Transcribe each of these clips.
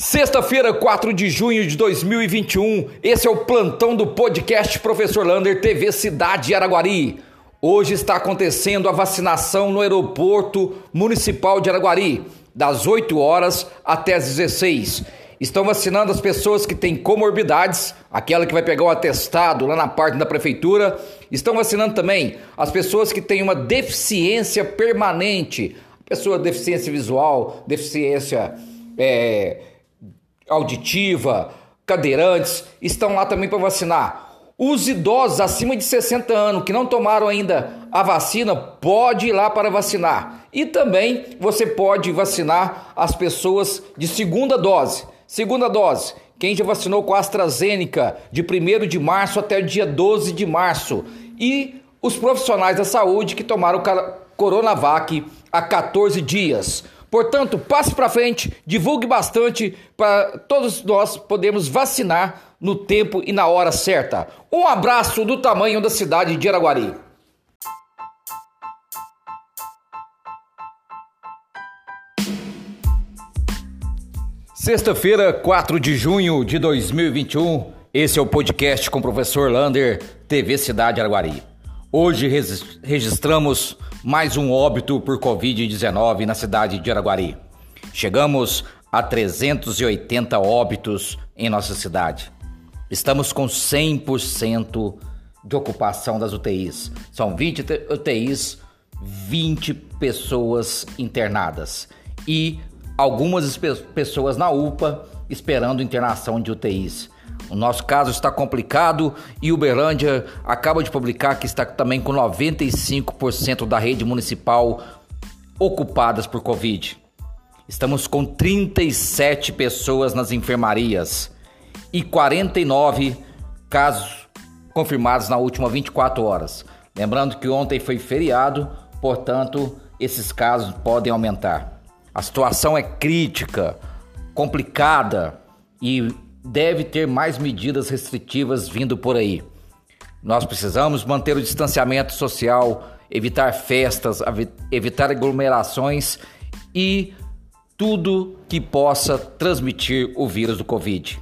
Sexta-feira, 4 de junho de 2021, esse é o plantão do podcast Professor Lander TV Cidade Araguari. Hoje está acontecendo a vacinação no aeroporto municipal de Araguari, das 8 horas até as 16. Estão vacinando as pessoas que têm comorbidades, aquela que vai pegar o atestado lá na parte da prefeitura. Estão vacinando também as pessoas que têm uma deficiência permanente, pessoa deficiência visual, deficiência é, auditiva, cadeirantes, estão lá também para vacinar. Os idosos acima de 60 anos que não tomaram ainda a vacina, pode ir lá para vacinar. E também você pode vacinar as pessoas de segunda dose. Segunda dose, quem já vacinou com a AstraZeneca de 1 de março até o dia 12 de março. E os profissionais da saúde que tomaram Coronavac há 14 dias. Portanto, passe para frente, divulgue bastante para todos nós podermos vacinar no tempo e na hora certa. Um abraço do tamanho da cidade de Araguari. Sexta-feira, 4 de junho de 2021. Esse é o podcast com o professor Lander, TV Cidade Araguari. Hoje registramos mais um óbito por Covid-19 na cidade de Araguari. Chegamos a 380 óbitos em nossa cidade. Estamos com 100% de ocupação das UTIs. São 20 UTIs, 20 pessoas internadas e algumas pessoas na UPA esperando internação de UTIs. O nosso caso está complicado e Uberlândia acaba de publicar que está também com 95% da rede municipal ocupadas por Covid. Estamos com 37 pessoas nas enfermarias e 49 casos confirmados na última 24 horas. Lembrando que ontem foi feriado, portanto, esses casos podem aumentar. A situação é crítica, complicada e deve ter mais medidas restritivas vindo por aí. Nós precisamos manter o distanciamento social, evitar festas, evitar aglomerações e tudo que possa transmitir o vírus do Covid.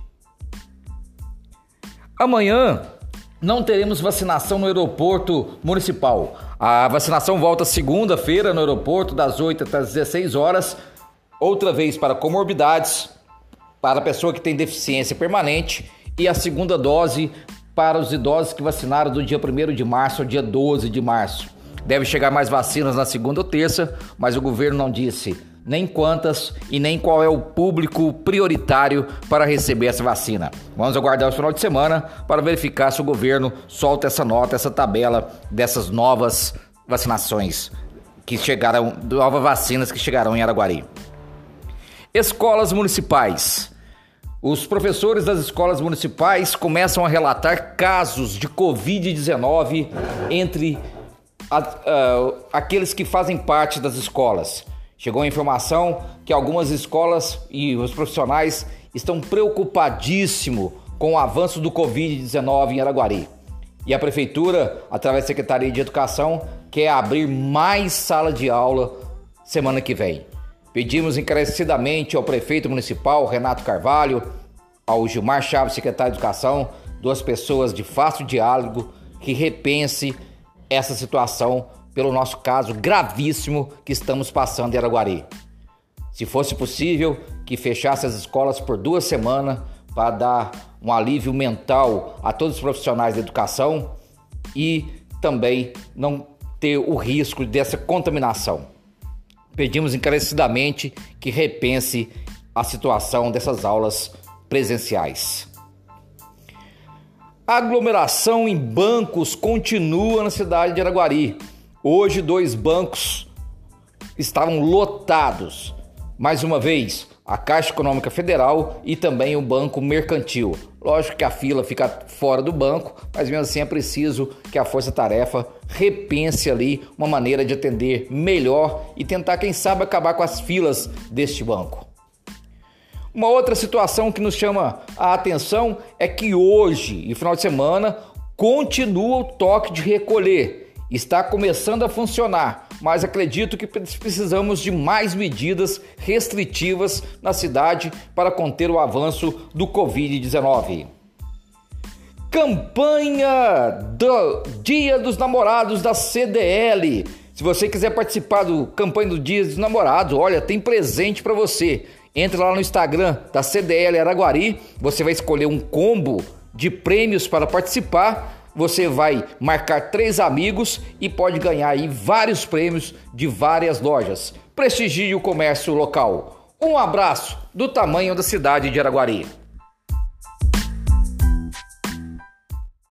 Amanhã não teremos vacinação no aeroporto municipal. A vacinação volta segunda-feira no aeroporto, das 8 até as 16 horas, outra vez para comorbidades, para a pessoa que tem deficiência permanente e a segunda dose para os idosos que vacinaram do dia 1 de março ao dia 12 de março. Deve chegar mais vacinas na segunda ou terça, mas o governo não disse nem quantas e nem qual é o público prioritário para receber essa vacina. Vamos aguardar o final de semana para verificar se o governo solta essa nota, essa tabela dessas novas vacinações que chegaram, novas vacinas que chegarão em Araguari. Escolas municipais. Os professores das escolas municipais começam a relatar casos de Covid-19 entre a, uh, aqueles que fazem parte das escolas. Chegou a informação que algumas escolas e os profissionais estão preocupadíssimos com o avanço do Covid-19 em Araguari. E a prefeitura, através da Secretaria de Educação, quer abrir mais sala de aula semana que vem. Pedimos encarecidamente ao prefeito municipal, Renato Carvalho, ao Gilmar Chaves, secretário de Educação, duas pessoas de fácil diálogo, que repense essa situação pelo nosso caso gravíssimo que estamos passando em Araguari. Se fosse possível, que fechasse as escolas por duas semanas para dar um alívio mental a todos os profissionais da educação e também não ter o risco dessa contaminação. Pedimos encarecidamente que repense a situação dessas aulas presenciais. A aglomeração em bancos continua na cidade de Araguari. Hoje, dois bancos estavam lotados. Mais uma vez, a Caixa Econômica Federal e também o Banco Mercantil. Lógico que a fila fica fora do banco, mas mesmo assim é preciso que a Força Tarefa repense ali uma maneira de atender melhor e tentar, quem sabe, acabar com as filas deste banco. Uma outra situação que nos chama a atenção é que hoje e final de semana continua o toque de recolher. Está começando a funcionar, mas acredito que precisamos de mais medidas restritivas na cidade para conter o avanço do Covid-19. Campanha do Dia dos Namorados da CDL. Se você quiser participar do campanha do Dia dos Namorados, olha, tem presente para você. Entre lá no Instagram da CDL Araguari, você vai escolher um combo de prêmios para participar. Você vai marcar três amigos e pode ganhar aí vários prêmios de várias lojas. Prestigie o comércio local. Um abraço do tamanho da cidade de Araguari.